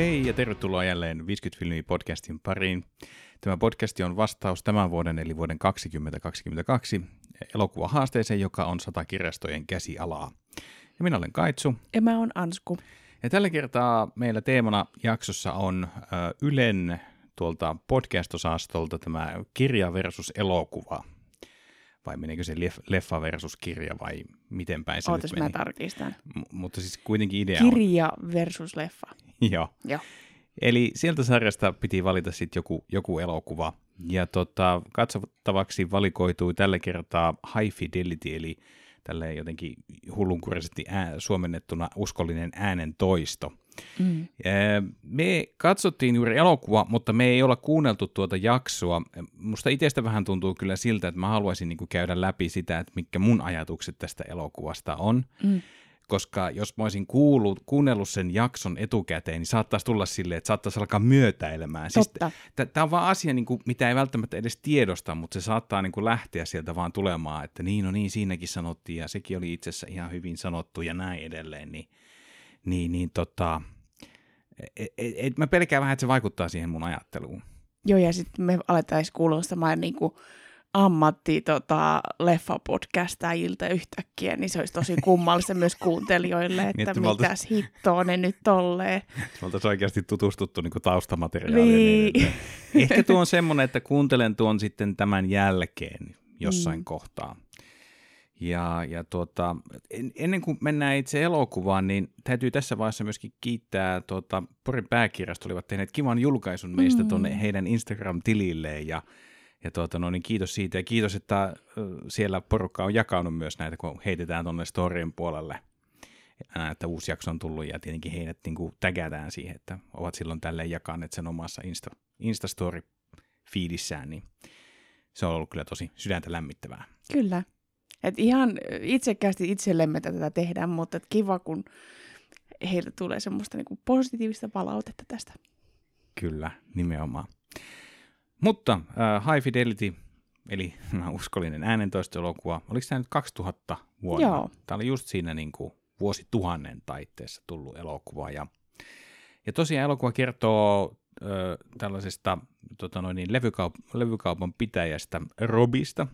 Hei ja tervetuloa jälleen 50 filmiä podcastin pariin. Tämä podcast on vastaus tämän vuoden eli vuoden 2022 elokuvahaasteeseen, joka on sata kirjastojen käsialaa. Ja minä olen Kaitsu. Ja mä oon Ansku. Ja tällä kertaa meillä teemana jaksossa on äh, Ylen tuolta podcast-osastolta tämä kirja versus elokuva. Vai menikö se leffa versus kirja vai miten päin se Ootas, nyt meni? mä tarkistan. M- mutta siis kuitenkin idea on. Kirja versus leffa. Joo. Joo. Eli sieltä sarjasta piti valita sitten joku, joku elokuva. Ja tota, katsottavaksi valikoitui tällä kertaa High Fidelity, eli tälle jotenkin hullunkurisesti ää, suomennettuna uskollinen äänen toisto. Mm. Me katsottiin juuri elokuva, mutta me ei olla kuunneltu tuota jaksoa. Musta itsestä vähän tuntuu kyllä siltä, että mä haluaisin niinku käydä läpi sitä, että mitkä mun ajatukset tästä elokuvasta on. Mm. Koska jos mä olisin kuullut, kuunnellut sen jakson etukäteen, niin saattaisi tulla silleen, että saattaisi alkaa myötäilemään. Siis. Tämä on vaan asia, niin kuin, mitä ei välttämättä edes tiedosta, mutta se saattaa niin kuin lähteä sieltä vaan tulemaan, että niin, no niin, siinäkin sanottiin ja sekin oli itse asiassa ihan hyvin sanottu ja näin edelleen. Niin, niin, niin tota, et, et, et mä pelkään vähän, että se vaikuttaa siihen mun ajatteluun. Joo, ja sitten me aletaan kuulostamaan niinku ammatti tota, leffapodcastajilta yhtäkkiä, niin se olisi tosi kummallista myös kuuntelijoille, että, Niin, että me oltais- mitäs hittoa ne nyt tolleen. Me oltaisiin oikeasti tutustuttu niin kuin taustamateriaaliin. Niin. edelleen. Ehkä tuo on semmoinen, että kuuntelen tuon sitten tämän jälkeen jossain Mm. kohtaa. Ja, ja tuota, en, ennen kuin mennään itse elokuvaan, niin täytyy tässä vaiheessa myöskin kiittää, tuota, Porin pääkirjasto olivat tehneet kivan julkaisun meistä Mm. tuonne heidän Instagram-tililleen ja, ja tuota, no, niin kiitos siitä ja kiitos, että siellä porukka on jakanut myös näitä, kun heitetään tuonne storien puolelle aina, että uusi jakso on tullut ja tietenkin heidät niin kuin tägätään siihen, että ovat silloin tälleen jakaneet sen omassa Insta, Instastory-fiidissään, niin se on ollut kyllä tosi sydäntä lämmittävää. Kyllä. Et ihan itsekkäästi itsellemme tätä tehdään, mutta et kiva, kun heiltä tulee semmoista niinku positiivista palautetta tästä. Kyllä, nimenomaan. Mutta äh, High Fidelity, eli uskollinen äänentoisto-elokuva, oliko tämä nyt 2000 vuonna? Joo. Tämä oli just siinä niin kuin vuosituhannen taitteessa tullut elokuva. Ja, ja tosiaan elokuva kertoo ö, tällaisesta tota noin, niin levykaup- levykaupan pitäjästä Robista.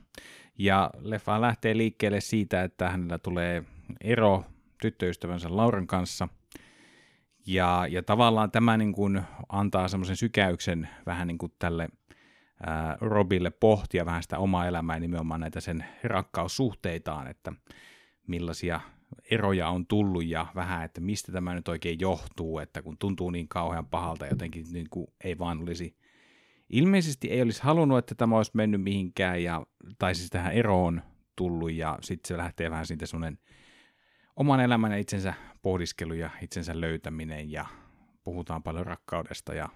Ja leffa lähtee liikkeelle siitä, että hänellä tulee ero tyttöystävänsä Lauran kanssa. Ja, ja tavallaan tämä niin kuin antaa semmoisen sykäyksen vähän niin kuin tälle Robille pohtia vähän sitä omaa elämää ja nimenomaan näitä sen rakkaussuhteitaan, että millaisia eroja on tullut ja vähän, että mistä tämä nyt oikein johtuu, että kun tuntuu niin kauhean pahalta jotenkin niin kuin ei vaan olisi, ilmeisesti ei olisi halunnut, että tämä olisi mennyt mihinkään, ja, tai siis tähän eroon tullut, ja sitten se lähtee vähän siitä semmoinen oman elämän ja itsensä pohdiskelu ja itsensä löytäminen, ja puhutaan paljon rakkaudesta ja,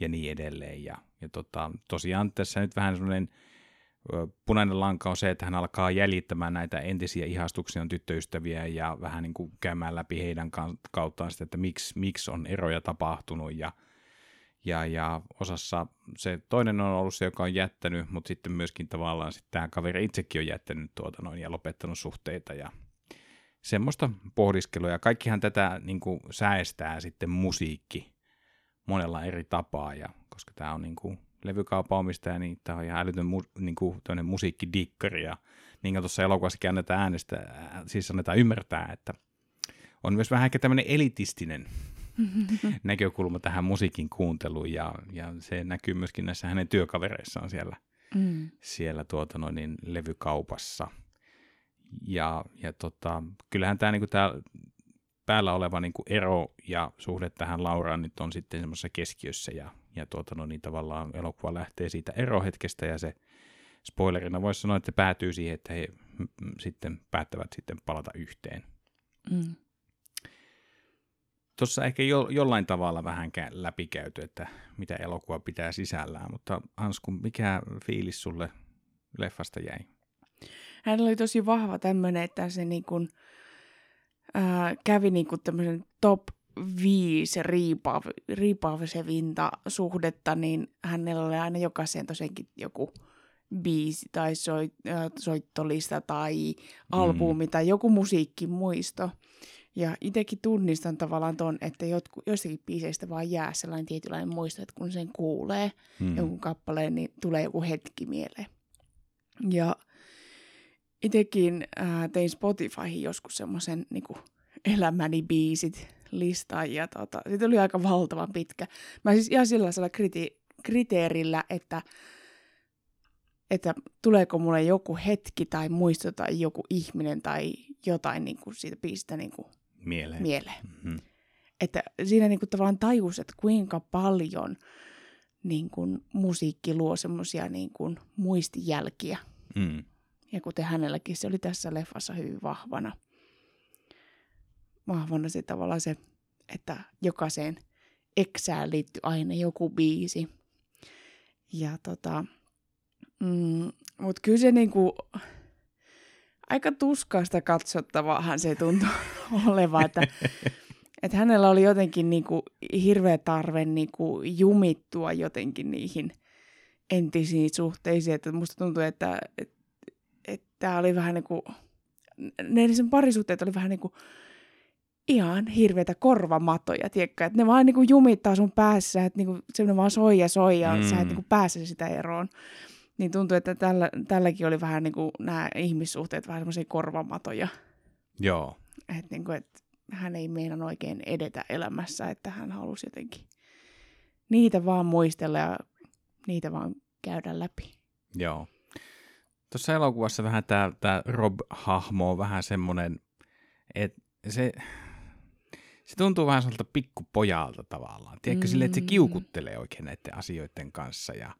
ja niin edelleen, ja, ja tota, tosiaan tässä nyt vähän semmoinen punainen lanka on se, että hän alkaa jäljittämään näitä entisiä ihastuksia tyttöystäviä ja vähän niin kuin käymään läpi heidän kauttaan sitä, että miksi, miksi on eroja tapahtunut. Ja, ja, ja osassa se toinen on ollut se, joka on jättänyt, mutta sitten myöskin tavallaan sitten tämä kaveri itsekin on jättänyt tuota noin ja lopettanut suhteita ja semmoista pohdiskelua. Ja kaikkihan tätä niin kuin säestää sitten musiikki monella eri tapaa ja koska tämä on niin kuin levykaupan omistaja, niin tämä on ihan älytön mu, niin kuin musiikkidikkari ja niin kuin tuossa elokuvassakin annetaan äänestä, ää, siis annetaan ymmärtää, että on myös vähän ehkä tämmöinen elitistinen näkökulma tähän musiikin kuunteluun ja, ja se näkyy myöskin näissä hänen työkavereissaan siellä, Mm. siellä tuota noin, niin levykaupassa. Ja, ja tota, kyllähän tämä niinku tää päällä oleva niinku ero ja suhde tähän Lauraan nyt on sitten semmoisessa keskiössä ja, ja tuota, no niin tavallaan elokuva lähtee siitä erohetkestä ja se spoilerina voisi sanoa, että päätyy siihen, että he sitten päättävät sitten palata yhteen. Mm. Tuossa ehkä jo, jollain tavalla vähän kä- läpikäyty, että mitä elokuva pitää sisällään, mutta Ansku, mikä fiilis sulle leffasta jäi? Hänellä oli tosi vahva tämmöinen, että se niin kuin, ää, kävi niin kuin tämmöisen top 5 riipaav, riipaavisevinta suhdetta, niin hänellä oli aina jokaiseen tosiaankin joku biisi tai soit, soittolista tai albumi tai joku musiikkimuisto. Ja itsekin tunnistan tavallaan ton, että jotku, jostakin biiseistä vaan jää sellainen tietynlainen muisto, että kun sen kuulee mm. jonkun kappaleen, niin tulee joku hetki mieleen. Ja itsekin äh, tein Spotifyhin joskus semmoisen niin elämäni biisit listaan ja tota, siitä oli aika valtavan pitkä. Mä siis ihan sellaisella kriti- kriteerillä, että, että tuleeko mulle joku hetki tai muisto tai joku ihminen tai jotain niin kuin siitä biisistä niin kuin mieleen. mieleen. Mm-hmm. Että siinä niin kuin tavallaan tajus, että kuinka paljon niin kuin musiikki luo semmoisia niin kuin muistijälkiä. Mm. Ja kuten hänelläkin se oli tässä leffassa hyvin vahvana. Vahvana se tavallaan se, että jokaiseen eksään liittyy aina joku biisi. Ja tota, mm, mutta kyllä se niinku, aika tuskaista katsottavaahan se tuntuu olevan, että, että hänellä oli jotenkin niinku hirveä tarve niinku jumittua jotenkin niihin entisiin suhteisiin, että musta tuntuu, että, että, että oli vähän niin kuin, ne sen parisuhteet oli vähän niin kuin ihan hirveitä korvamatoja, tiedätkö? Että ne vaan niin kuin jumittaa sun päässä, että niin kuin, se vaan soi ja soi ja mm. sä et niin kuin pääse sitä eroon. Niin tuntuu, että tällä, tälläkin oli vähän niin kuin nämä ihmissuhteet vähän semmoisia korvamatoja. Joo. Että niin kuin, että hän ei meidän oikein edetä elämässä, että hän halusi jotenkin niitä vaan muistella ja niitä vaan käydä läpi. Joo. Tuossa elokuvassa vähän tämä, tämä Rob-hahmo on vähän semmoinen, että se, se tuntuu vähän sellaista pikkupojalta tavallaan. Tiedätkö, mm. sille, että se kiukuttelee oikein näiden asioiden kanssa. Ja,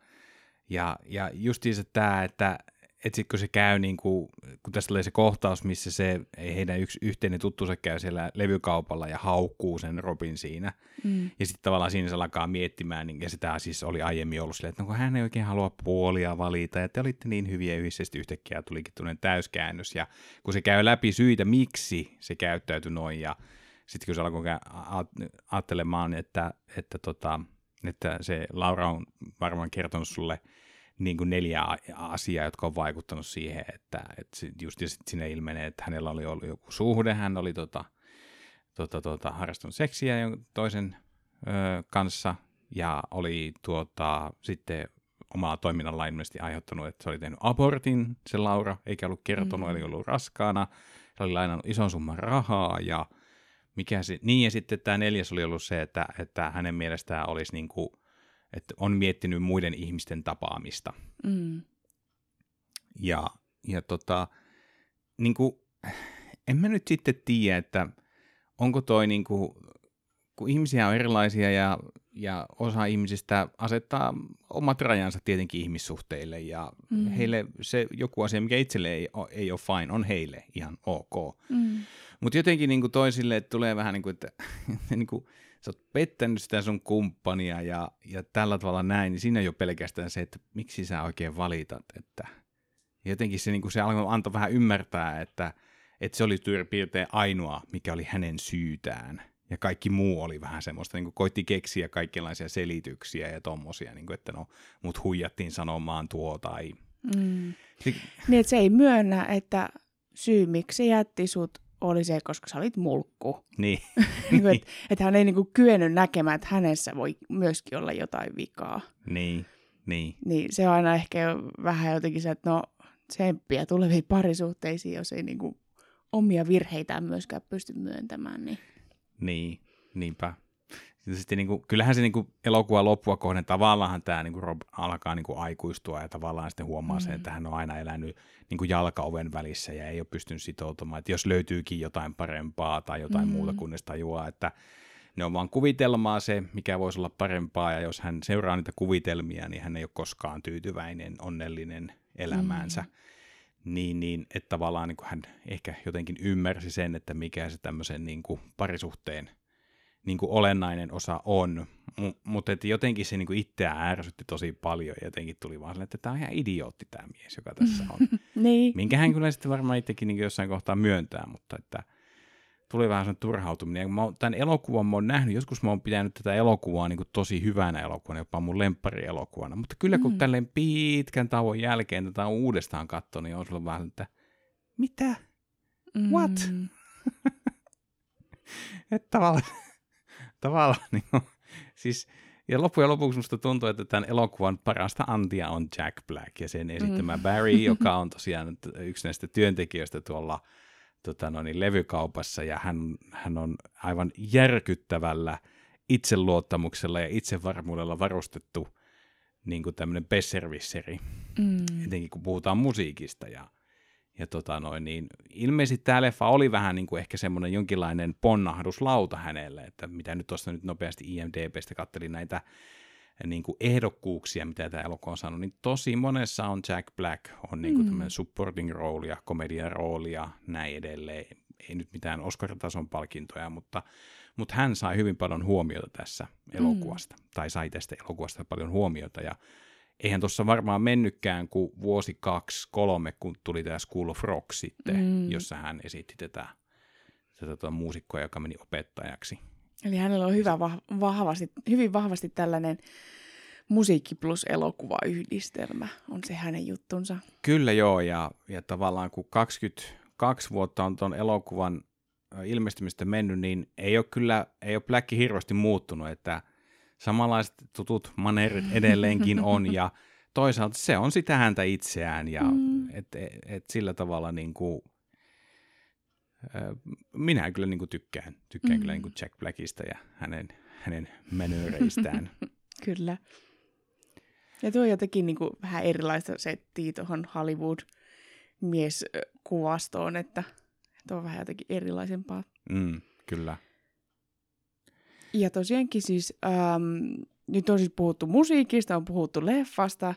ja, ja justiinsa tämä, että, että sitten kun se käy, niin kuin, kun tässä tulee se kohtaus, missä se heidän yksi yhteinen tuttusa käy siellä levykaupalla ja haukkuu sen Robin siinä. Mm. Ja sitten tavallaan siinä se alkaa miettimään, niin, ja sitä siis oli aiemmin ollut silleen, että no kun hän ei oikein halua puolia valita, ja te olitte niin hyviä yhdessä, sitten yhtäkkiä tulikin tuollainen täyskäännös. Ja kun se käy läpi syitä, miksi se käyttäytyi noin, ja sitten kun se alkoi ajattelemaan, että, että, tota, että se Laura on varmaan kertonut sulle – niin kuin neljä asiaa, jotka on vaikuttanut siihen, että, että just ja sit sinne ilmenee, että hänellä oli ollut joku suhde, hän oli tota, tota, tota, harrastanut seksiä toisen ö, kanssa ja oli tuota, sitten omalla toiminnalla ilmeisesti aiheuttanut, että se oli tehnyt abortin, se Laura, eikä ollut kertonut, mm. eli ollut raskaana. Se oli lainannut ison summan rahaa ja mikä se, niin ja sitten tämä neljäs oli ollut se, että, että hänen mielestään olisi niin kuin, että on miettinyt muiden ihmisten tapaamista. Mm. Ja, ja tota, niin kuin, en mä nyt sitten tiedä, että onko toi niin kuin, kun ihmisiä on erilaisia ja, ja osa ihmisistä asettaa omat rajansa tietenkin ihmissuhteille ja mm. heille se joku asia, mikä itselle ei, ei ole fine, on heille ihan ok. Mm. Mutta jotenkin niin kuin toisille tulee vähän niin kuin, että niin kuin, sä oot pettänyt sitä sun kumppania ja, ja tällä tavalla näin, niin siinä jo pelkästään se, että miksi sä oikein valitat, että jotenkin se, niin se antoi vähän ymmärtää, että, että se oli piirtein ainoa, mikä oli hänen syytään. Ja kaikki muu oli vähän semmoista, niin kuin koitti keksiä kaikenlaisia selityksiä ja tommosia, niin kuin, että no, mut huijattiin sanomaan tuo tai... Mm. Si- niin, että se ei myönnä, että syy, miksi jätti sut, oli se, koska sä olit mulkku. Niin. niin että et hän ei niinku kyennyt näkemään, että hänessä voi myöskin olla jotain vikaa. Niin, niin. Niin se on aina ehkä vähän jotenkin se, että no tsemppiä tuleviin parisuhteisiin, jos ei niinku omia virheitään myöskään pysty myöntämään. Niin, niin niinpä. Sitten, niin kuin, kyllähän se niin kuin elokuva loppua kohden tavallaan tämä niin kuin Rob alkaa niin kuin aikuistua ja tavallaan sitten huomaa mm. sen, että hän on aina elänyt niin kuin jalkaoven välissä ja ei ole pystynyt sitoutumaan, että jos löytyykin jotain parempaa tai jotain mm. muuta, kunnes tajuaa, että ne on vaan kuvitelmaa se, mikä voisi olla parempaa ja jos hän seuraa niitä kuvitelmia, niin hän ei ole koskaan tyytyväinen, onnellinen elämäänsä. Mm. Niin, niin, että tavallaan niin kuin hän ehkä jotenkin ymmärsi sen, että mikä se tämmöisen niin kuin parisuhteen – niin kuin olennainen osa on, M- mutta että jotenkin se niin kuin itseään ärsytti tosi paljon ja jotenkin tuli vaan että tämä on ihan idiootti tämä mies, joka tässä on. niin. Minkä hän kyllä sitten varmaan itsekin niin jossain kohtaa myöntää, mutta että tuli vähän sen turhautuminen. Ja mä tämän elokuvan mä oon nähnyt, joskus mä oon pitänyt tätä elokuvaa niin kuin tosi hyvänä elokuvana, jopa mun elokuvana. Mutta kyllä kun mm. tälleen pitkän tauon jälkeen tätä on uudestaan katsonut, niin on sulla vähän, että mitä? What? Mm. että tavallaan, tavallaan niin kuin, siis, ja loppujen lopuksi musta tuntuu, että tämän elokuvan parasta antia on Jack Black ja sen esittämä mm. Barry, joka on tosiaan yksi näistä työntekijöistä tuolla tota no niin, levykaupassa ja hän, hän on aivan järkyttävällä itseluottamuksella ja itsevarmuudella varustettu niin kuin tämmöinen besservisseri, mm. etenkin kun puhutaan musiikista. Ja, ja tota noin, niin ilmeisesti tämä leffa oli vähän niin kuin ehkä semmoinen jonkinlainen ponnahduslauta hänelle, että mitä nyt tuosta nyt nopeasti IMDBstä kattelin näitä niin kuin ehdokkuuksia, mitä tämä elokuva on saanut, niin tosi monessa on Jack Black, on niin kuin mm. supporting roolia, komedian roolia, näin edelleen. Ei nyt mitään Oscar-tason palkintoja, mutta mutta hän sai hyvin paljon huomiota tässä elokuvasta, mm. tai sai tästä elokuvasta paljon huomiota, ja eihän tuossa varmaan mennytkään kuin vuosi, kaksi, kolme, kun tuli tämä School of Rock sitten, mm. jossa hän esitti tätä, tätä tuota muusikkoa, joka meni opettajaksi. Eli hänellä on hyvä, vahvasti, hyvin vahvasti tällainen musiikki plus elokuva-yhdistelmä, on se hänen juttunsa. Kyllä joo, ja, ja tavallaan kun 22 vuotta on tuon elokuvan ilmestymistä mennyt, niin ei ole kyllä, ei ole Black hirveästi muuttunut, että samanlaiset tutut manerit edelleenkin on, ja toisaalta se on sitä häntä itseään, ja mm. et, et, et sillä tavalla niin kuin, minä kyllä niin kuin tykkään, tykkään mm. kyllä niin kuin Jack Blackista ja hänen, hänen menööreistään. kyllä. Ja tuo jotenkin niin kuin vähän erilaista settiä tuohon Hollywood-mieskuvastoon, että Tuo on vähän jotenkin erilaisempaa. Mm, kyllä. Ja tosiaankin siis, ähm, nyt on siis puhuttu musiikista, on puhuttu leffasta,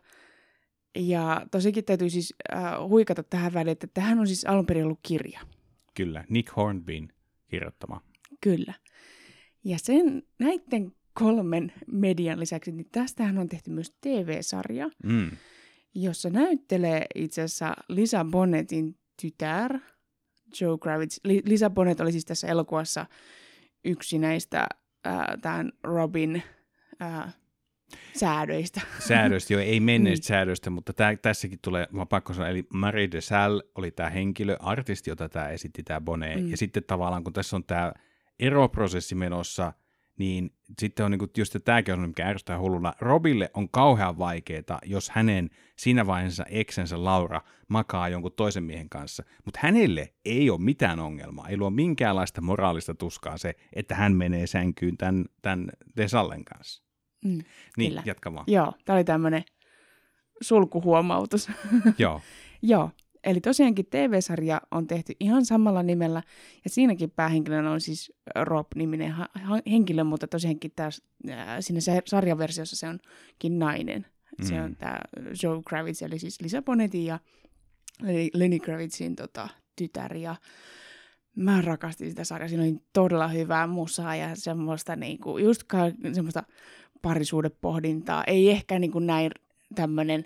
ja tosiaankin täytyy siis äh, huikata tähän väliin, että tähän on siis alun perin ollut kirja. Kyllä, Nick Hornbyn kirjoittama. Kyllä. Ja sen näiden kolmen median lisäksi, niin tästähän on tehty myös TV-sarja, mm. jossa näyttelee itse asiassa Lisa Bonnetin tytär, Joe Kravitz. Lisa Bonet oli siis tässä elokuvassa yksi näistä äh, tämän Robin äh, säädöistä. Säädöistä, joo, ei menneistä mm. säädöistä, mutta tää, tässäkin tulee, mä pakko sanoa, eli Marie de Salle oli tämä henkilö, artisti, jota tämä esitti, tämä Bonet, mm. ja sitten tavallaan kun tässä on tämä eroprosessi menossa – niin sitten on niin kuin, just tämäkin on, mikä ärsyttää hulluna. Robille on kauhean vaikeaa, jos hänen siinä vaiheessa eksensä Laura makaa jonkun toisen miehen kanssa. Mutta hänelle ei ole mitään ongelmaa, ei luo minkäänlaista moraalista tuskaa se, että hän menee sänkyyn tämän, tämän Desallen kanssa. Mm, niin, kyllä. jatka vaan. Joo, tämä oli tämmöinen sulkuhuomautus. Joo. Joo, Eli tosiaankin TV-sarja on tehty ihan samalla nimellä, ja siinäkin päähenkilönä on siis Rob-niminen ha- henkilö, mutta tosiaankin tää, ää, siinä sarjaversiossa se onkin nainen. Mm. Se on tämä Joe Kravitz, eli siis Lisa Bonetin ja Lenny Kravitzin tota, tytär, ja mä rakastin sitä sarjaa. Siinä oli todella hyvää musaa ja semmoista niinku, just ka- semmoista parisuudepohdintaa. Ei ehkä niinku näin tämmöinen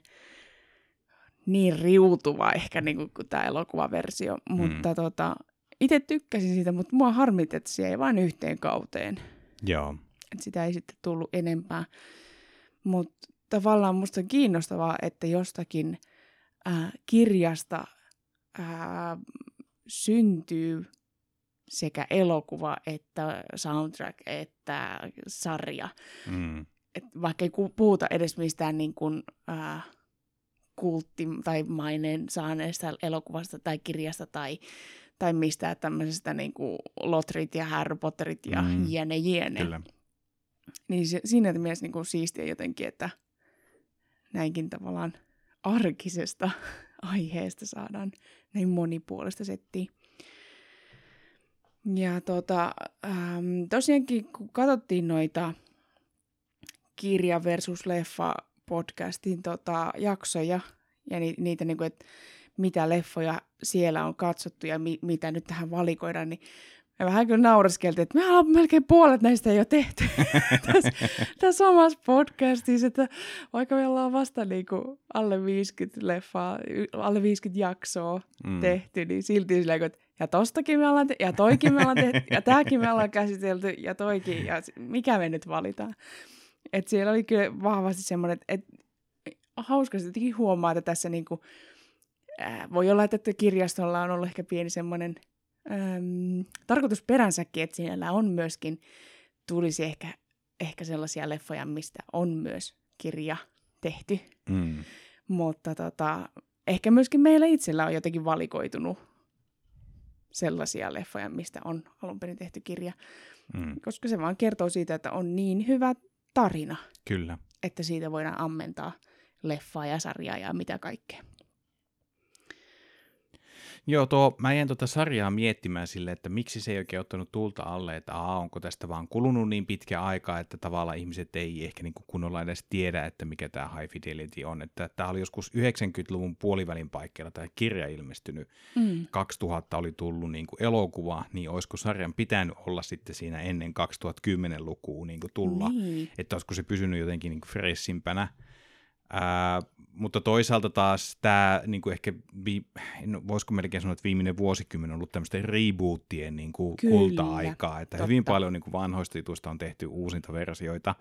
niin riutuva ehkä niin kuin, kuin tämä elokuvaversio, mm. mutta tota, itse tykkäsin siitä, mutta mua harmit, että se ei vain yhteen kauteen. Joo. Et sitä ei sitten tullut enempää. Mutta tavallaan musta on kiinnostavaa, että jostakin äh, kirjasta äh, syntyy sekä elokuva että soundtrack että sarja. Mm. Et vaikka ei puhuta edes mistään niin kuin, äh, kultti tai maineen saaneesta elokuvasta tai kirjasta tai, tai mistään tämmöisestä niin kuin Lotrit ja Harry Potterit ja mm. jene jene. Kyllä. Niin se, siinä mielessä niin kuin siistiä jotenkin, että näinkin tavallaan arkisesta aiheesta saadaan näin monipuolista settiä. Ja tota, ähm, tosiaankin kun katsottiin noita kirja versus leffa podcastin tota, jaksoja ja ni, niitä, niin kuin, että mitä leffoja siellä on katsottu ja mi, mitä nyt tähän valikoidaan, niin me vähän kyllä naureskeltiin, että me melkein puolet näistä ei ole tehty tässä, tässä omassa podcastissa, että vaikka me ollaan vasta niin kuin alle 50 leffaa, alle 50 jaksoa mm. tehty, niin silti sillä että ja tostakin me ollaan tehty, ja toikin me ollaan tehty, ja tämäkin me ollaan käsitelty, ja toikin, ja mikä me nyt valitaan. Et siellä oli kyllä vahvasti semmoinen, että et, hauska jotenkin huomaa, että tässä niinku, äh, voi olla, että kirjastolla on ollut ehkä pieni semmoinen äm, tarkoitusperänsäkin, että siellä on myöskin, tulisi ehkä, ehkä sellaisia leffoja, mistä on myös kirja tehty. Mm. Mutta tota, ehkä myöskin meillä itsellä on jotenkin valikoitunut sellaisia leffoja, mistä on alun perin tehty kirja. Mm. Koska se vaan kertoo siitä, että on niin hyvä tarina, Kyllä. että siitä voidaan ammentaa leffaa ja sarjaa ja mitä kaikkea. Joo, tuo, mä jäin tuota sarjaa miettimään sille, että miksi se ei oikein ottanut tulta alle, että aa, onko tästä vaan kulunut niin pitkä aika, että tavallaan ihmiset ei ehkä niin kuin kunnolla edes tiedä, että mikä tämä High Fidelity on. Että tämä oli joskus 90-luvun puolivälin paikkeilla tämä kirja ilmestynyt. Mm. 2000 oli tullut niin kuin elokuva, niin olisiko sarjan pitänyt olla sitten siinä ennen 2010-lukua niin kuin tulla. Niin. Että olisiko se pysynyt jotenkin niin fressimpänä. Ää, mutta toisaalta taas tämä niin kuin ehkä, vi, no, voisiko melkein sanoa, että viimeinen vuosikymmen on ollut tämmöisten rebootien niin kuin Kyllä, kulta-aikaa, että totta. hyvin paljon niin kuin vanhoista jutuista on tehty uusinta versioita.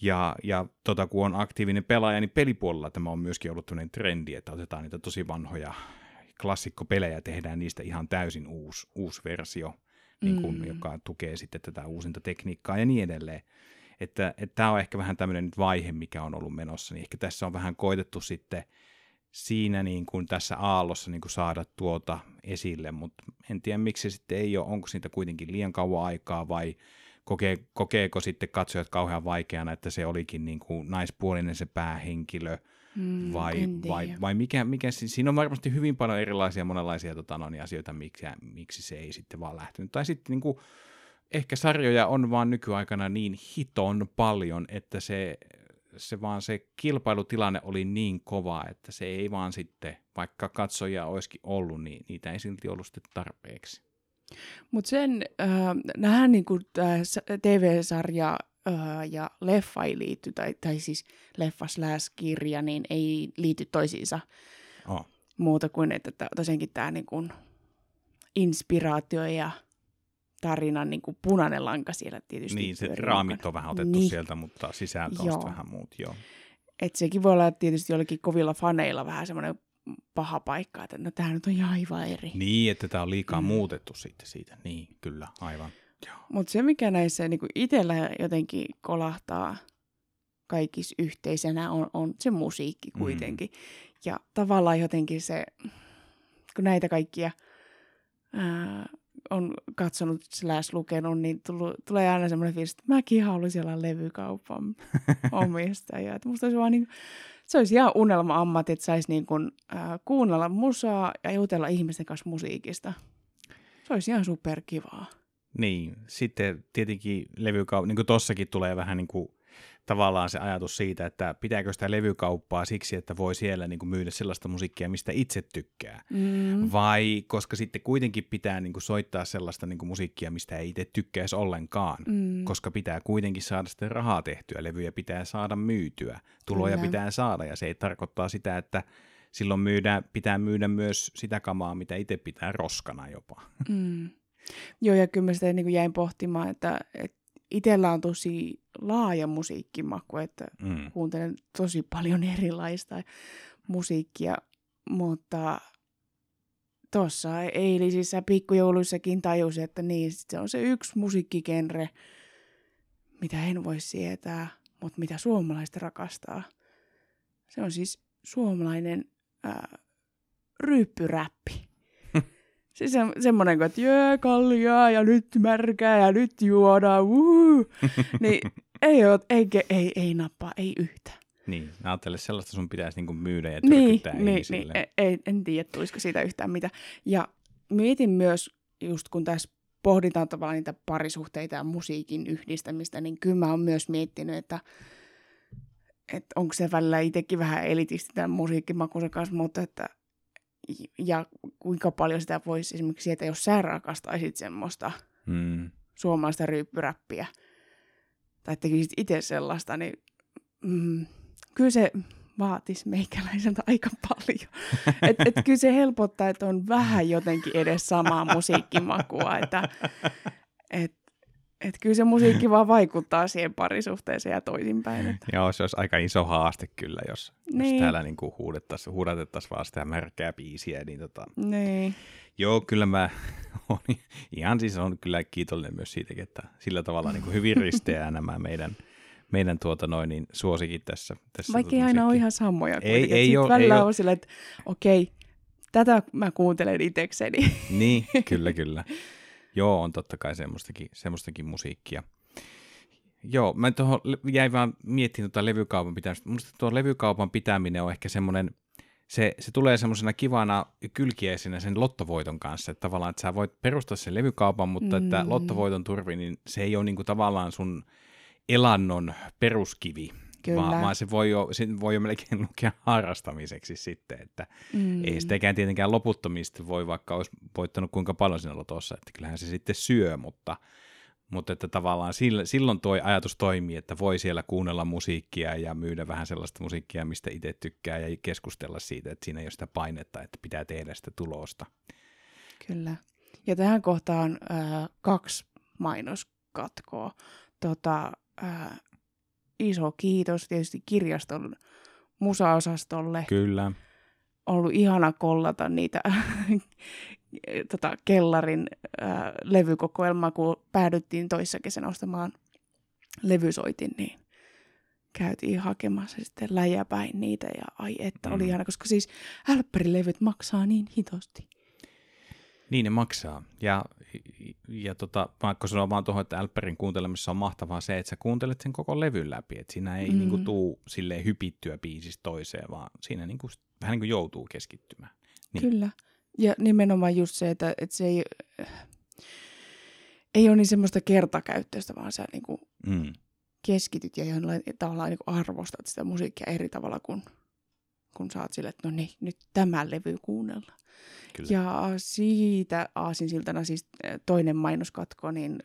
Ja, ja tota, kun on aktiivinen pelaaja, niin pelipuolella tämä on myöskin ollut tämmöinen trendi, että otetaan niitä tosi vanhoja klassikkopelejä ja tehdään niistä ihan täysin uusi, uusi versio, niin kuin, Mm. joka tukee sitten tätä uusinta tekniikkaa ja niin edelleen. Että, että tämä on ehkä vähän tämmöinen nyt vaihe, mikä on ollut menossa, niin ehkä tässä on vähän koitettu sitten siinä niin kuin tässä aallossa niin kuin saada tuota esille, mutta en tiedä miksi se sitten ei ole, onko siitä kuitenkin liian kauan aikaa vai kokee, kokeeko sitten katsojat kauhean vaikeana, että se olikin niin kuin naispuolinen se päähenkilö, Mm, vai, vai, vai mikä, mikä, si- siinä on varmasti hyvin paljon erilaisia monenlaisia tota, no, niin asioita, miksi, miksi se ei sitten vaan lähtenyt. Tai sitten niin kuin, ehkä sarjoja on vaan nykyaikana niin hiton paljon, että se, se vaan se kilpailutilanne oli niin kova, että se ei vaan sitten, vaikka katsojia olisikin ollut, niin niitä ei silti ollut sitten tarpeeksi. Mutta sen, äh, nähdään niinku tää s- TV-sarja äh, ja leffa ei liity, tai, tai siis leffa slash kirja, niin ei liity toisiinsa Oh. muuta kuin, että tosiaankin tämä niinku inspiraatio ja tarinan niinku punainen lanka siellä tietysti Niin, se raamit mukana. on vähän otettu Niin. sieltä, mutta sisältö on vähän muut, joo. Et sekin voi olla tietysti jollakin kovilla faneilla vähän semmoinen paha paikka, että no tämä nyt on ihan aivan eri. Niin, että tämä on liikaa Mm. muutettu sitten siitä. Niin, kyllä, aivan. Mutta se, mikä näissä niin itsellä jotenkin kolahtaa kaikissa yhteisenä, on, on se musiikki Mm. kuitenkin. Ja tavallaan jotenkin se, kun näitä kaikkia ää, on katsonut slash lukenut, niin tullut, tulee aina semmoinen fiilis, että mäkin haluaisin olla levykaupan omistaja. Että musta olisi vaan niin, se olisi ihan unelma-ammatti, että saisi niin kuin, ää, kuunnella musaa ja jutella ihmisten kanssa musiikista. Se olisi ihan superkivaa. Niin, sitten tietenkin levykauppaa, niin kuin tossakin tulee vähän niin kuin tavallaan se ajatus siitä, että pitääkö sitä levykauppaa siksi, että voi siellä niin kuin myydä sellaista musiikkia, mistä itse tykkää. Mm. Vai koska sitten kuitenkin pitää niin kuin soittaa sellaista niin kuin musiikkia, mistä ei itse tykkäisi ollenkaan. Mm. Koska pitää kuitenkin saada sitten rahaa tehtyä, levyjä pitää saada myytyä, tuloja Kyllä. pitää saada ja se ei tarkoittaa sitä, että silloin myydä, pitää myydä myös sitä kamaa, mitä itse pitää roskana jopa. Mm. Joo, ja kyllä mä sitä niin jäin pohtimaan, että, että itsellä on tosi laaja musiikkimaku, että Mm. kuuntelen tosi paljon erilaista musiikkia, mutta tuossa eilisissä pikkujouluissakin tajusin, että niin, se on se yksi musiikkigenre, mitä en voi sietää, mutta mitä suomalaiset rakastaa. Se on siis suomalainen ää, ryyppyräppi. Siis se, semmoinen, että jee, kalliaa ja nyt märkää ja nyt juodaan, wuu. niin ei, oo, ei, ei, ei nappaa, ei yhtä. Niin, ajattele sellaista sun pitäisi niinku myydä ja Niin, tyrkyttää niin, ihmisille. niin ei, ei, en tiedä, tulisiko siitä yhtään mitä. Ja mietin myös, just kun tässä pohditaan tavallaan niitä parisuhteita ja musiikin yhdistämistä, niin kyllä mä oon myös miettinyt, että, että onko se välillä itsekin vähän elitisti tämän musiikkimakunsa kanssa, mutta että ja kuinka paljon sitä voisi esimerkiksi sieltä, jos sä rakastaisit semmoista Mm. suomalaista ryyppyräppiä, tai tekisit itse sellaista, niin mm, kyllä se vaatisi meikäläiseltä aika paljon. Et, et kyllä se helpottaa, että on vähän jotenkin edes samaa musiikkimakua, että et, et kyllä se musiikki vaan vaikuttaa siihen parisuhteeseen ja toisinpäin. Että. Joo, se olisi aika iso haaste kyllä, jos, niin. jos täällä niinku huudettaisiin, huudatettaisiin vaan sitä märkää biisiä. Niin tota. Niin. Joo, kyllä mä on, ihan siis on kyllä kiitollinen myös siitä, että sillä tavalla niin kuin hyvin risteää nämä meidän, meidän tuota noin, niin suosikin tässä. tässä Vaikka ei aina ole ihan samoja. Ei, ei ole. Välillä ei on sillä, että okei, tätä mä kuuntelen itsekseni. Niin, kyllä, kyllä. Joo, on totta kai semmoistakin, semmoistakin musiikkia. Joo, mä tuohon jäin vaan miettimään tuota levykaupan pitämistä. Minusta tuo levykaupan pitäminen on ehkä semmoinen, se, se tulee semmoisena kivana kylkiäisenä sen lottovoiton kanssa, että tavallaan, että sä voit perustaa sen levykaupan, mutta mm. että lottovoiton turvi, niin se ei ole niinku tavallaan sun elannon peruskivi, Kyllä. Vaan, vaan se voi jo, se voi jo melkein lukea harrastamiseksi sitten, että mm. ei sitäkään tietenkään loputtomista voi, vaikka olisi voittanut kuinka paljon siinä lotossa, että kyllähän se sitten syö, mutta, mutta että tavallaan silloin tuo ajatus toimii, että voi siellä kuunnella musiikkia ja myydä vähän sellaista musiikkia, mistä itse tykkää ja keskustella siitä, että siinä ei ole sitä painetta, että pitää tehdä sitä tulosta. Kyllä. Ja tähän kohtaan äh, kaksi mainoskatkoa. Tota, äh, iso kiitos tietysti kirjaston musaosastolle. Kyllä. Ollut ihana kollata niitä tota, kellarin ää, levykokoelmaa, kun päädyttiin toissa kesänä ostamaan levysoitin, niin käytiin hakemassa sitten läjäpäin niitä ja ai että mm. oli ihana, koska siis älppärilevyt maksaa niin hitosti. Niin ne maksaa. Ja, ja tota, vaikka sanoa vaan tuohon, että Alperin kuuntelemissa on mahtavaa se, että sä kuuntelet sen koko levyn läpi. Että siinä ei mm. niinku tuu silleen hypittyä biisistä toiseen, vaan siinä niinku, vähän niin kuin joutuu keskittymään. Niin. Kyllä. Ja nimenomaan just se, että, että se ei, ei ole niin semmoista kertakäyttöistä, vaan sä niinku mm. keskityt ja jollain tavallaan niinku arvostat sitä musiikkia eri tavalla kuin kun saat sille, että no niin, nyt tämä levy kuunnellaan. Kyllä. Ja siitä aasinsiltana siis eh, toinen mainoskatko, niin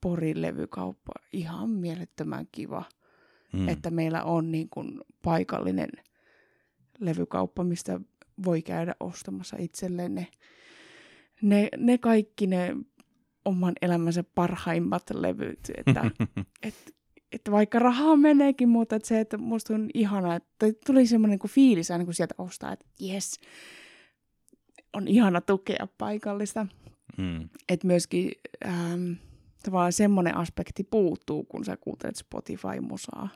Porin levykauppa, ihan mielettömän kiva, mm. että meillä on niin kuin paikallinen levykauppa, mistä voi käydä ostamassa itselleen ne, ne, ne kaikki ne oman elämänsä parhaimmat levyt. Että, et, että vaikka rahaa meneekin, mutta että se, että musta on ihana, että tuli semmoinen kuin fiilis aina kun sieltä ostaa, että jes, on ihana tukea paikallista. Mm. Että myöskin ähm, tavallaan semmoinen aspekti puuttuu, kun sä kuuntelet Spotify-musaa.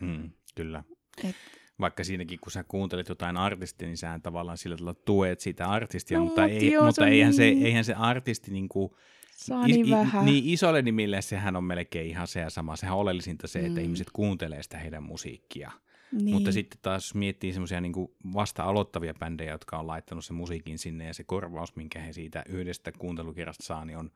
Mm, kyllä. Et, Vaikka siinäkin, kun sä kuuntelet jotain artistia, niin sä tavallaan sillä tavalla tuet sitä artistia, no, mutta, ei, joo, mutta se eihän, niin. se, eihän se artisti niin kuin, Saa niin i, vähän. Niin isolle nimille sehän on melkein ihan se ja sama. Sehän on oleellisinta se, että mm. ihmiset kuuntelee sitä heidän musiikkia. Niin. Mutta sitten taas jos miettii semmoisia niin vasta aloittavia bändejä, jotka on laittanut sen musiikin sinne ja se korvaus, minkä he siitä yhdestä kuuntelukirjasta saa, niin on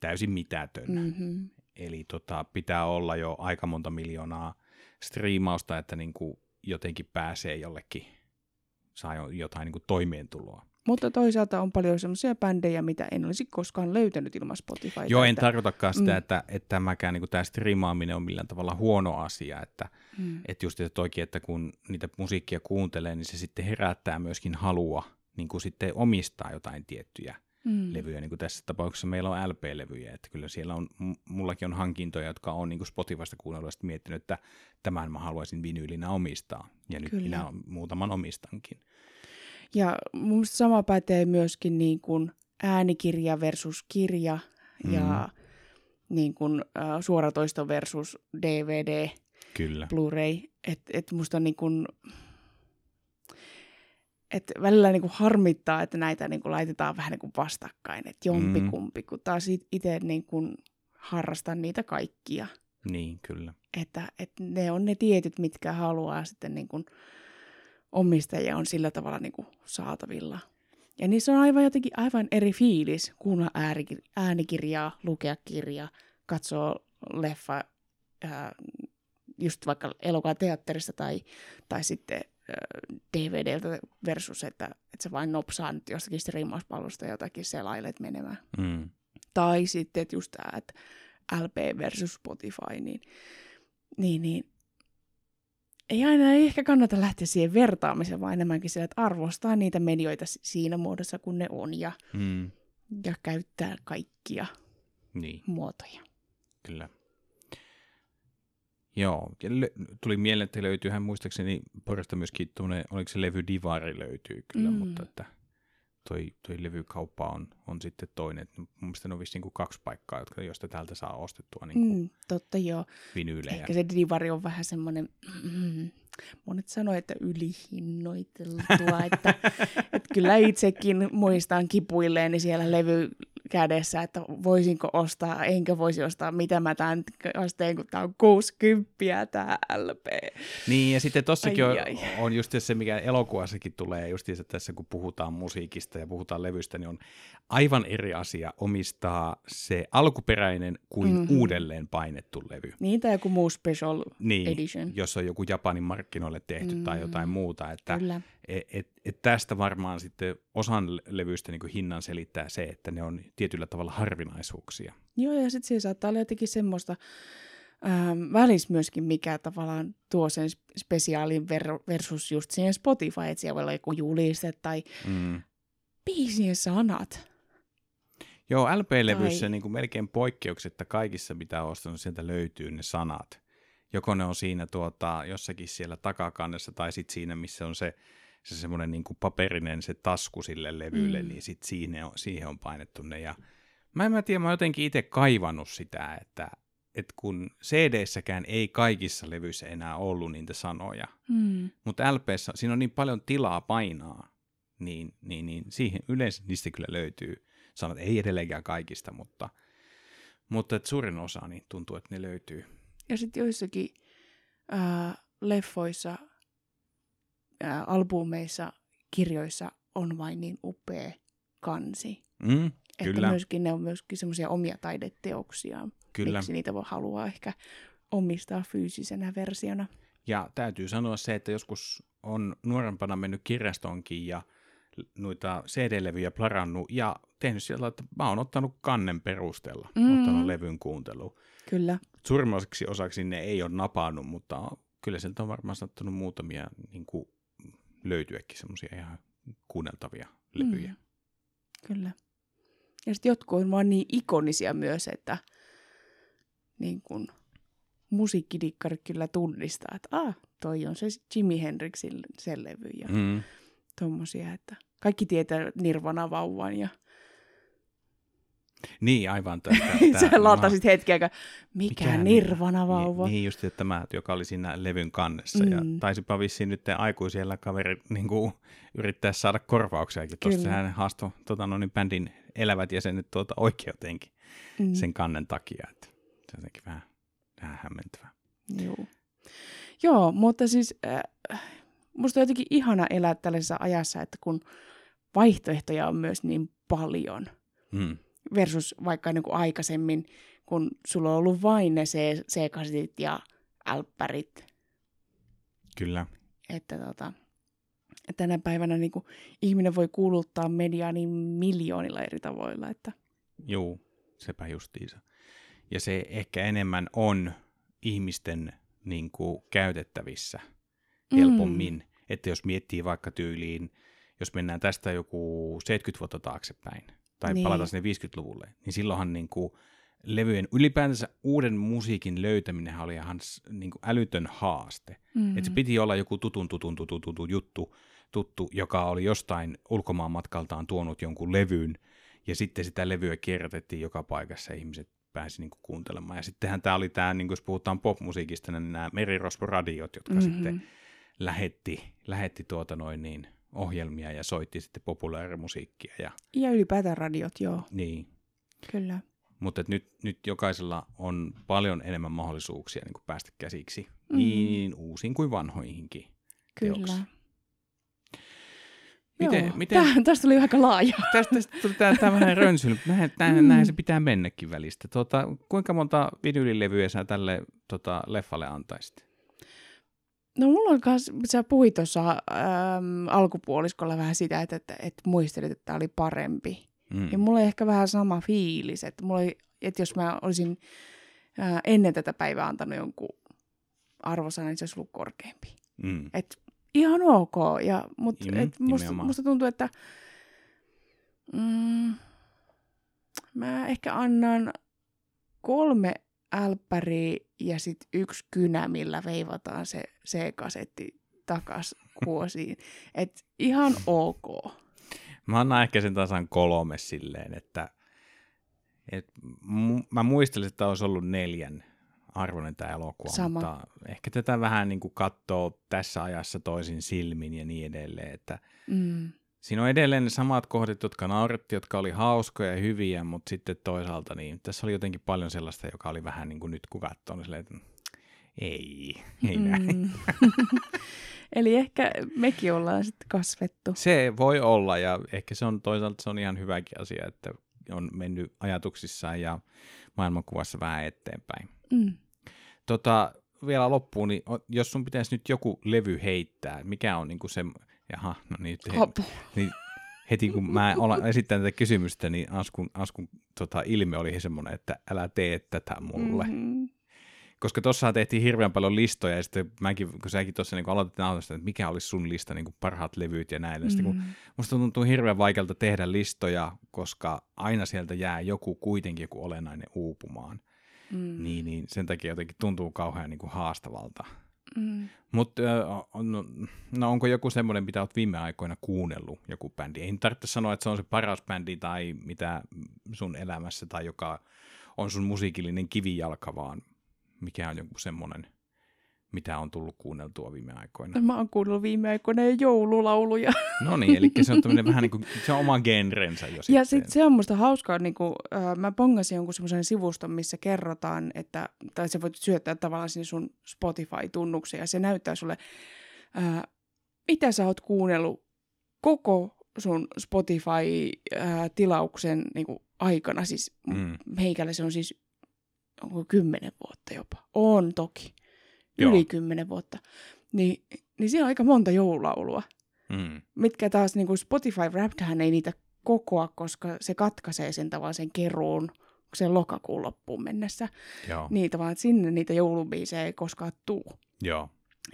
täysin mitätön. Mm-hmm. Eli tota, pitää olla jo aika monta miljoonaa striimausta, että niin kuin jotenkin pääsee jollekin, saa jotain niin kuin toimeentuloa. Mutta toisaalta on paljon semmoisia bändejä, mitä en olisi koskaan löytänyt ilman Spotifyta. Joo, en että... tarkoitakaan sitä, mm. että, että tämäkään niin tämä striimaaminen on millään tavalla huono asia. Että, mm. että just että toki, että kun niitä musiikkia kuuntelee, niin se sitten herättää myöskin halua niin kuin sitten omistaa jotain tiettyjä mm. levyjä. Niin kuin tässä tapauksessa meillä on LP-levyjä, että kyllä siellä on, mullakin on hankintoja, jotka on niin kuin Spotifysta kuunnellut miettinyt, että tämän mä haluaisin vinyylinä omistaa. Ja nyt kyllä. minä muutaman omistankin. Ja mun sama pätee myöskin niin kuin äänikirja versus kirja mm. ja niin kuin, uh, suoratoisto versus DVD, Kyllä. Blu-ray. Että et musta niin kuin, et välillä niin kuin harmittaa, että näitä niin kuin laitetaan vähän niin kuin vastakkain, että jompikumpi, mm. kun taas itse niin kuin harrastan niitä kaikkia. Niin, kyllä. Että, että ne on ne tietyt, mitkä haluaa sitten niin kuin omistajia on sillä tavalla niin kuin saatavilla. Ja niissä on aivan jotenkin aivan eri fiilis kuunnella äänikirjaa, lukea kirjaa, katsoa leffa ää, just vaikka elokuva teatterista tai, tai sitten DVDltä versus, että, että sä vain nopsaa nyt jostakin striimauspalvelusta jotakin selailet menemään. Mm. Tai sitten että just tämä, että LP versus Spotify, niin, niin, niin ei aina ei ehkä kannata lähteä siihen vertaamiseen, vaan enemmänkin sillä, että arvostaa niitä medioita siinä muodossa, kun ne on, ja, mm. ja käyttää kaikkia niin. muotoja. Kyllä. Joo, ja tuli mieleen, että löytyyhän muistaakseni Porasta myöskin tuommoinen, oliko se levy Divari löytyy kyllä, mm. mutta että toi, toi levykauppa on, on sitten toinen. Et mun mielestä ne on vissiin niin kaksi paikkaa, jotka, josta täältä saa ostettua niin kuin Mm, totta joo. vinyylejä. Ehkä se divari on vähän semmoinen, mm, monet sanoo, että ylihinnoiteltua, että, että kyllä itsekin muistan kipuilleeni siellä levy kädessä, että voisinko ostaa, enkä voisi ostaa, mitä mä tämän asteen, kun tämä on 60 tämä LP. Niin, ja sitten tossakin Ai, on, ai. on just se, mikä elokuvassakin tulee, just se tässä kun puhutaan musiikista ja puhutaan levystä, niin on aivan eri asia omistaa se alkuperäinen kuin Mhm. mm-hmm. uudelleen painettu levy. Niin, tai joku muu special Niin, edition. jos on joku Japanin markkinoille tehty mm, tai Mm, jotain muuta. Että Kyllä. Et, et, tästä varmaan sitten osan le- levyistä niin hinnan selittää se, että ne on tietyllä tavalla harvinaisuuksia. Joo, ja sitten siellä saattaa olla jotenkin semmoista ähm, välis myöskin, mikä tavallaan tuo sen sp- spesiaalin ver- versus just siihen Spotify, että siellä voi olla joku juliste tai Mm. biisien sanat. Joo, LP-levyissä Tai- niin kuin melkein poikkeuksetta kaikissa, mitä on ostanut, sieltä löytyy ne sanat. Joko ne on siinä tuota, jossakin siellä takakannessa tai sitten siinä, missä on se, se semmoinen niin kuin paperinen se tasku sille levylle, Mm. niin sitten siihen on, siihen on painettu ne. Ja mä en mä tiedä, mä oon jotenkin itse kaivannut sitä, että, että kun CD-säkään ei kaikissa levyissä enää ollut niitä sanoja, Mm. mutta LPssä siinä on niin paljon tilaa painaa, niin, niin, niin siihen yleensä niistä kyllä löytyy sanat. Ei edelleenkään kaikista, mutta, mutta et suurin osa niin tuntuu, että ne löytyy. Ja sitten joissakin äh, leffoissa, äh, albumeissa, kirjoissa on vain niin upea kansi. Mm, Että Kyllä. myöskin ne on myöskin semmoisia omia taideteoksia. kyllä. Miksi niitä voi haluaa ehkä omistaa fyysisenä versiona. Ja täytyy sanoa se, että joskus on nuorempana mennyt kirjastonkin ja noita CD-levyjä plarannut ja tehnyt sillä että mä oon ottanut kannen perusteella, Mm. mm. ottanut levyn kuunteluun. Kyllä. Suurimmaksi osaksi ne ei ole napannut, mutta kyllä sieltä on varmaan sattunut muutamia niin kuin löytyäkin semmoisia ihan kuunneltavia levyjä. Mm. Kyllä. Ja sitten jotkut on vaan niin ikonisia myös, että niin kun musiikkidikkarit kyllä tunnistaa, että ah, toi on se Jimi Hendrixin sen levy ja mm. Mm. tommosia, että kaikki tietää Nirvana vauvan ja Niin, aivan. Tästä, sä latasit hetki aikaa, mikä, mikä Nirvana vauva? Niin, niin just, että tämä, joka oli siinä levyn kannessa. Mm. Ja taisipa vissiin nyt aikuisella kaveri niin kuin, yrittää saada korvauksiakin. Kyllä. hän haastoi tota, no, niin bändin elävät jäsenet tuota, oikeuteenkin Mm. sen kannen takia. Että se on jotenkin vähän, vähän hämmentävää. Joo. Joo, mutta siis äh, musta on jotenkin ihana elää tällaisessa ajassa, että kun vaihtoehtoja on myös niin paljon Mm. Versus vaikka niin kuin aikaisemmin, kun sulla on ollut vain ne C-kasetit ja älppärit, Kyllä. että tota, tänä päivänä niin kuin ihminen voi kuuluttaa mediaa niin miljoonilla eri tavoilla, että Juu, sepä justiinsa. Ja se ehkä enemmän on ihmisten niin kuin, käytettävissä helpommin. Mm. Että jos miettii vaikka tyyliin, jos mennään tästä joku 70 vuotta taaksepäin, tai Niin. niin. palataan sinne 50-luvulle, niin silloinhan niin kuin, levyjen, ylipäätänsä uuden musiikin löytäminen oli ihan niin kuin älytön haaste. mm, Että se piti olla joku tutun, tutun, tutun, tutun juttu, tuttu, joka oli jostain ulkomaan matkaltaan tuonut jonkun levyn, ja sitten sitä levyä kierrätettiin joka paikassa, ja ihmiset pääsi niinku kuuntelemaan. Ja sittenhän tämä oli tämä, niin jos puhutaan popmusiikista, niin nämä merirosvoradiot, jotka mm-hmm. sitten lähetti, lähetti tuota noin niin, ohjelmia ja soitti sitten populaarimusiikkia. Ja, Ja ylipäätään radiot, joo, niin. kyllä. Mutta nyt, nyt jokaisella on paljon enemmän mahdollisuuksia niin kuin päästä käsiksi Mm. niin uusiin kuin vanhoihinkin. Kyllä. teoksiin. Miten, Joo. miten, Tää, tästä tuli aika laaja. tästä, tästä tuli tää, tää vähän rönsyily. Näin, näin, Mm. näin se pitää mennäkin välistä. Tota, kuinka monta vinylilevyä sä tälle tota, leffalle antaisit? No mulla on kans, sä puhuit tuossa äm, alkupuoliskolla vähän sitä, että, että, että muistelit, että tämä oli parempi. Mm. Ja mulla oli ehkä vähän sama fiilis, että, mulla oli, että jos mä olisin ää, ennen tätä päivää antanut jonkun arvosanan, niin se olisi ollut korkeampi. Mm. Et ihan ok, ja, mutta Mm, et musta, musta tuntuu, että mm, mä ehkä annan kolme älppäriä ja sitten yksi kynä, millä veivataan se C-kasetti takas kuosiin. Et ihan ok. Mä annan ehkä sen tasan kolme silleen, että et, mu- mä muistelin, että olisi ollut neljän arvoinen tämä elokuva, Sama. mutta ehkä tätä vähän niin kuin katsoo tässä ajassa toisin silmin ja niin edelleen, että Mm. Siinä on edelleen ne samat kohdat, jotka nauretti, jotka oli hauskoja ja hyviä, mutta sitten toisaalta niin tässä oli jotenkin paljon sellaista, joka oli vähän niin kuin nyt kun katsoo, niin silleen, että ei, ei näin. Mm. Eli ehkä mekin ollaan sitten kasvettu. Se voi olla ja ehkä se on toisaalta se on ihan hyväkin asia, että on mennyt ajatuksissaan ja maailmankuvassa vähän eteenpäin. Mm. Tota, vielä loppuun, niin jos sun pitäisi nyt joku levy heittää, mikä on niinku se, jaha, no niin, he, Apu. niin heti kun mä olen esittänyt tätä kysymystä, niin Askun, Askun tota, ilme oli semmoinen, että älä tee tätä mulle. Mm-hmm. Mm-hmm. Koska tuossa tehtiin hirveän paljon listoja, ja sitten mäkin, kun säkin tuossa niin aloitit nauhoitusta, että mikä olisi sun lista, niin parhaat levyt ja näin. Mm. Sitten kun musta tuntuu hirveän vaikealta tehdä listoja, koska aina sieltä jää joku kuitenkin joku olennainen uupumaan. Mm. Niin, niin sen takia jotenkin tuntuu kauhean niin kuin haastavalta. Mm. Mutta no, no onko joku semmoinen, mitä olet viime aikoina kuunnellut, joku bändi? Ei tarvitse sanoa, että se on se paras bändi tai mitä sun elämässä tai joka on sun musiikillinen kivijalka, vaan mikä on joku semmoinen, mitä on tullut kuunneltua viime aikoina. Mä oon kuunnellut viime aikoina jo joululauluja. No niin, eli se on tämmöinen vähän niin kuin, se on oma genrensä jo Ja sitten. sitten se on musta hauskaa, niin kuin, äh, mä pongasin jonkun semmoisen sivuston, missä kerrotaan, että, tai sä voit syöttää tavallaan sinne sun Spotify-tunnuksen, ja se näyttää sulle, äh, mitä sä oot kuunnellut koko sun Spotify-tilauksen niin kuin, aikana. Siis Mm. meikällä se on siis onko kymmenen vuotta jopa. On toki. Joo. Yli kymmenen vuotta. Niin, niin siellä on aika monta joululaulua Mm. mitkä taas niin kuin Spotify Wrappedhän ei niitä kokoa, koska se katkaisee sen tavallaan sen keruun sen lokakuun loppuun mennessä. Joo, Niitä vaan, että sinne niitä joulubiisejä ei koskaan tuu. joo.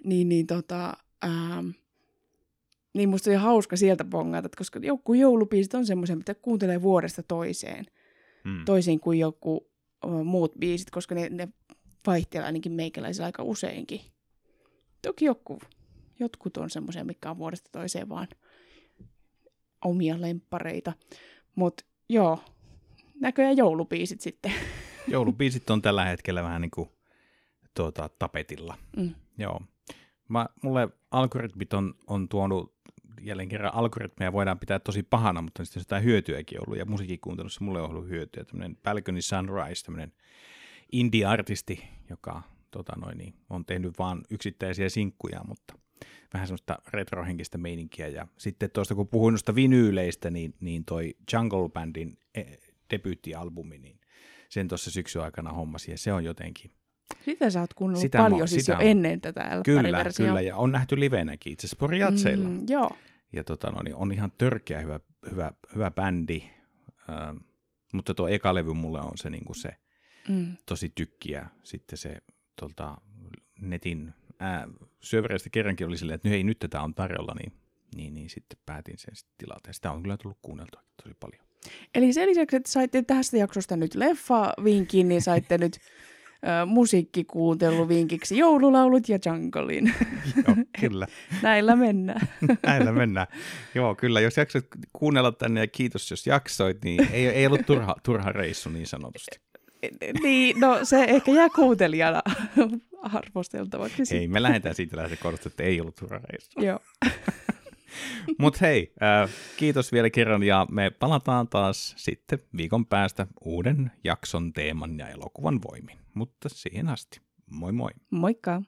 Niin, niin tota, ähm, niin musta oli hauska sieltä bongata, että koska joku joulubiisit on semmoisia, mitä kuuntelee vuodesta toiseen. Mm. Toisin kuin joku muut biisit, koska ne, ne vaihtelee ainakin meikäläisillä aika useinkin. Toki joku, jotkut on semmoisia, mikä on vuodesta toiseen vaan omia lemppareita. Mutta joo, näköjään joulubiisit sitten. Joulubiisit on tällä hetkellä vähän niin kuin tuota, tapetilla. Mm. Joo. Mä, mulle algoritmit on, on tuonut, jälleen kerran algoritmeja voidaan pitää tosi pahana, mutta sitten jotain hyötyäkin ollut, ja musiikkikuuntelussa mulle on ollut hyötyä. Tämmöinen Balcony Sunrise, tämmöinen indie-artisti, joka tota noin, niin, on tehnyt vain yksittäisiä sinkkuja, mutta vähän semmoista retrohenkistä meininkiä. Ja sitten tuosta, kun puhuin noista vinyyleistä, niin, niin toi Jungle Bandin eh, debyyttialbumi, niin sen tuossa syksyn aikana hommasi, ja se on jotenkin Sitä sä oot kuunnellut Sitä paljon mä- siis sitä jo on. ennen tätä Kyllä, kyllä, ja on nähty livenäkin itse asiassa Poriatseilla. Mm, joo. Ja tota, no, niin on ihan törkeä hyvä, hyvä, hyvä bändi, ähm, mutta tuo eka levy mulle on se, niin kuin se Mm. tosi tykkiä. Sitten se tuolta netin ää, syövereistä kerrankin oli silleen, että hei, nyt tätä on tarjolla, niin, niin, niin sitten päätin sen sitten tilata. Ja sitä on kyllä tullut kuunneltua tosi paljon. Eli sen lisäksi, että saitte tästä jaksosta nyt leffa-vinkin, niin saitte nyt ö, musiikkikuunteluvinkiksi joululaulut ja junglein. Joo, kyllä. Näillä mennään. Näillä mennään. Joo, kyllä. Jos jaksoit kuunnella tänne ja kiitos, jos jaksoit, niin ei, ei ollut turha, turha reissu niin sanotusti. Niin, no se ehkä jää kuuntelijana arvosteltavaksi. Ei, me lähdetään siitä lähtökohdasta, että ei ollut reissu. Joo. Mutta hei, äh, kiitos vielä kerran ja me palataan taas sitten viikon päästä uuden jakson teeman ja elokuvan voimin. Mutta siihen asti, moi moi. Moikka!